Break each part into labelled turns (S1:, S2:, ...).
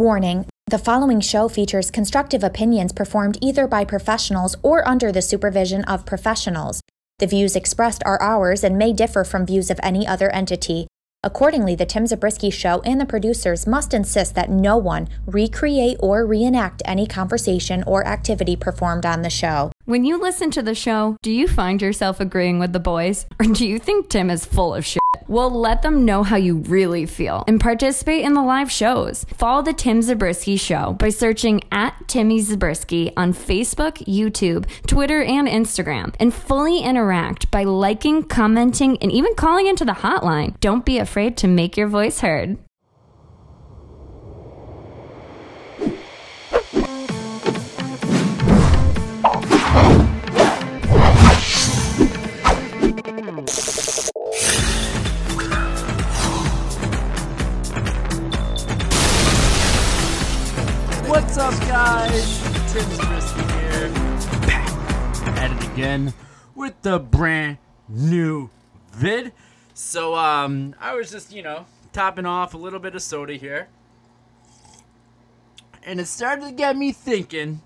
S1: Warning the following show features constructive opinions performed either by professionals or under the supervision of professionals. The views expressed are ours and may differ from views of any other entity. Accordingly, the Tim Zabriskie Show and the producers must insist that no one recreate or reenact any conversation or activity performed on the show.
S2: When you listen to the show, do you find yourself agreeing with the boys? Or do you think Tim is full of shit? Well, let them know how you really feel and participate in the live shows. Follow the Tim Zabriskie Show by searching at Timmy Zabriskie on Facebook, YouTube, Twitter, and Instagram, and fully interact by liking, commenting, and even calling into the hotline. Don't be afraid to make your voice heard.
S3: What's up, guys? Tim's Zabriskie here, back at it again with the brand new vid. So, um, I was just, you know, topping off a little bit of soda here, and it started to get me thinking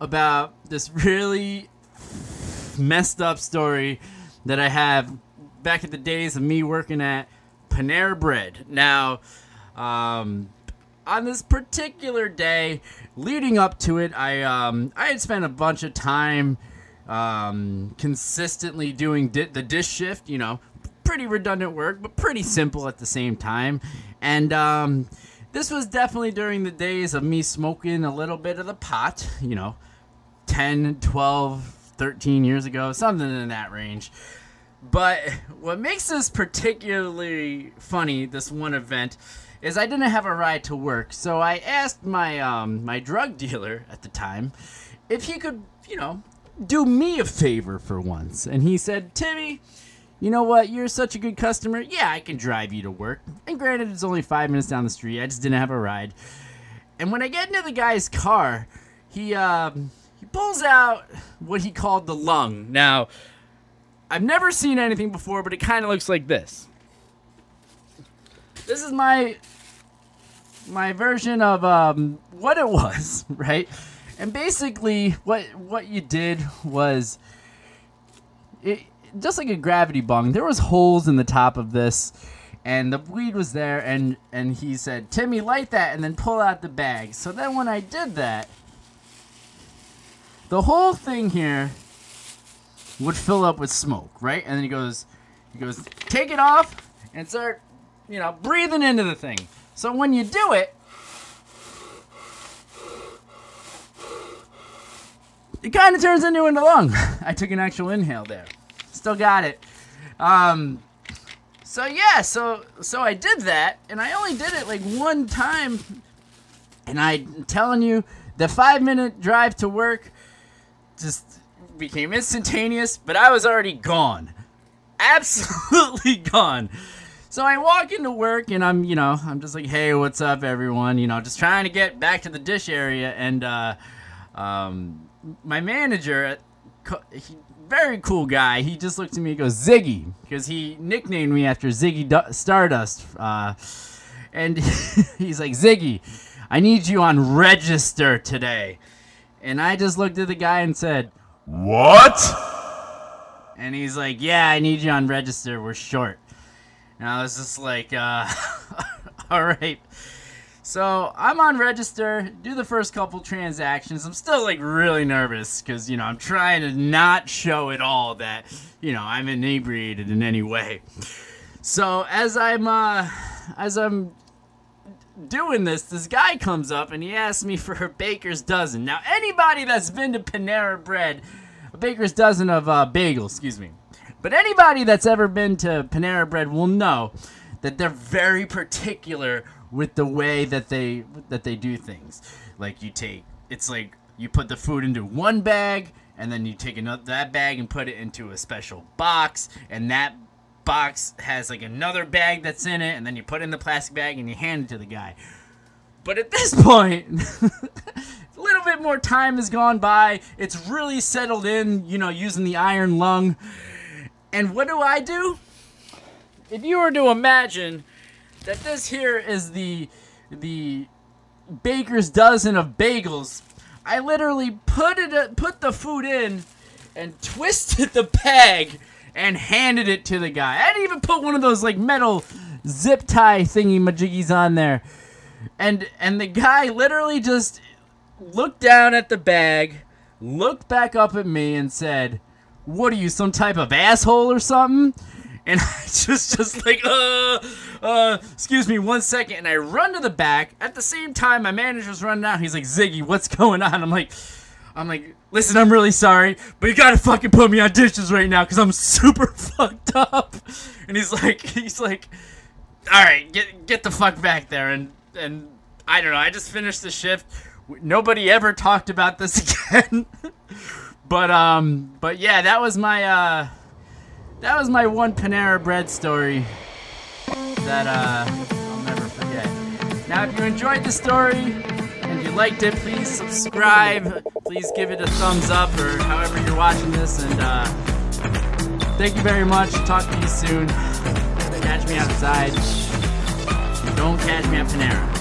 S3: about this really messed up story that I have back in the days of me working at Panera Bread. Now, um, on this particular day leading up to it, I um, I had spent a bunch of time um, consistently doing di- the dish shift. You know, pretty redundant work, but pretty simple at the same time. And um, this was definitely during the days of me smoking a little bit of the pot. You know, 10, 12, 13 years ago, something in that range. But what makes this particularly funny, this one event, is I didn't have a ride to work. So I asked my um, my drug dealer at the time if he could, you know, do me a favor for once. And he said, Timmy, you know what? You're such a good customer. Yeah, I can drive you to work. And granted, it's only five minutes down the street. I just didn't have a ride. And when I get into the guy's car, he um, he pulls out what he called the lung. Now, I've never seen anything before, but it kind of looks like this. This is my my version of um, what it was, right? And basically, what what you did was, it just like a gravity bong. There was holes in the top of this, and the weed was there. And and he said, "Timmy, light that, and then pull out the bag." So then, when I did that, the whole thing here would fill up with smoke, right? And then he goes, he goes, take it off and start, you know, breathing into the thing. So when you do it, it kind of turns into a lung. I took an actual inhale there. Still got it. Um, so yeah, so so I did that, and I only did it like one time. And I'm telling you, the five minute drive to work just became instantaneous, but I was already gone. Absolutely gone. So I walk into work and I'm, you know, I'm just like, hey, what's up, everyone? You know, just trying to get back to the dish area. And uh, um, my manager, he, very cool guy, he just looked at me and goes, Ziggy, because he nicknamed me after Ziggy Stardust. Uh, and he's like, Ziggy, I need you on register today. And I just looked at the guy and said, What? And he's like, Yeah, I need you on register. We're short. And I was just like, uh, all right. So I'm on register, do the first couple transactions. I'm still like really nervous because, you know, I'm trying to not show at all that, you know, I'm inebriated in any way. So as I'm, uh, as I'm doing this, this guy comes up and he asks me for a baker's dozen. Now, anybody that's been to Panera Bread, a baker's dozen of uh, bagels, excuse me. But anybody that's ever been to Panera Bread will know that they're very particular with the way that they that they do things. Like you take, it's like you put the food into one bag, and then you take another that bag and put it into a special box, and that box has like another bag that's in it, and then you put in the plastic bag and you hand it to the guy. But at this point, a little bit more time has gone by. It's really settled in, you know, using the iron lung. And what do I do? If you were to imagine that this here is the the baker's dozen of bagels. I literally put it uh, put the food in and twisted the bag and handed it to the guy. I didn't even put one of those like metal zip tie thingy majiggies on there. And and the guy literally just looked down at the bag, looked back up at me and said, "What are you, some type of asshole or something?" And I just just like, uh, uh, excuse me one second, and I run to the back. At the same time, my manager's running out. He's like, Ziggy, what's going on? I'm like, I'm like, listen, I'm really sorry, but you gotta fucking put me on dishes right now because I'm super fucked up. And he's like, he's like, all right, get get the fuck back there. And and I don't know. I just finished the shift. Nobody ever talked about this again. But um, but yeah, that was my uh that was my one Panera Bread story that uh, I'll never forget. Now, if you enjoyed the story and you liked it, please subscribe. Please give it a thumbs up or however you're watching this. And uh, thank you very much. Talk to you soon. Catch me outside. Don't catch me at Panera.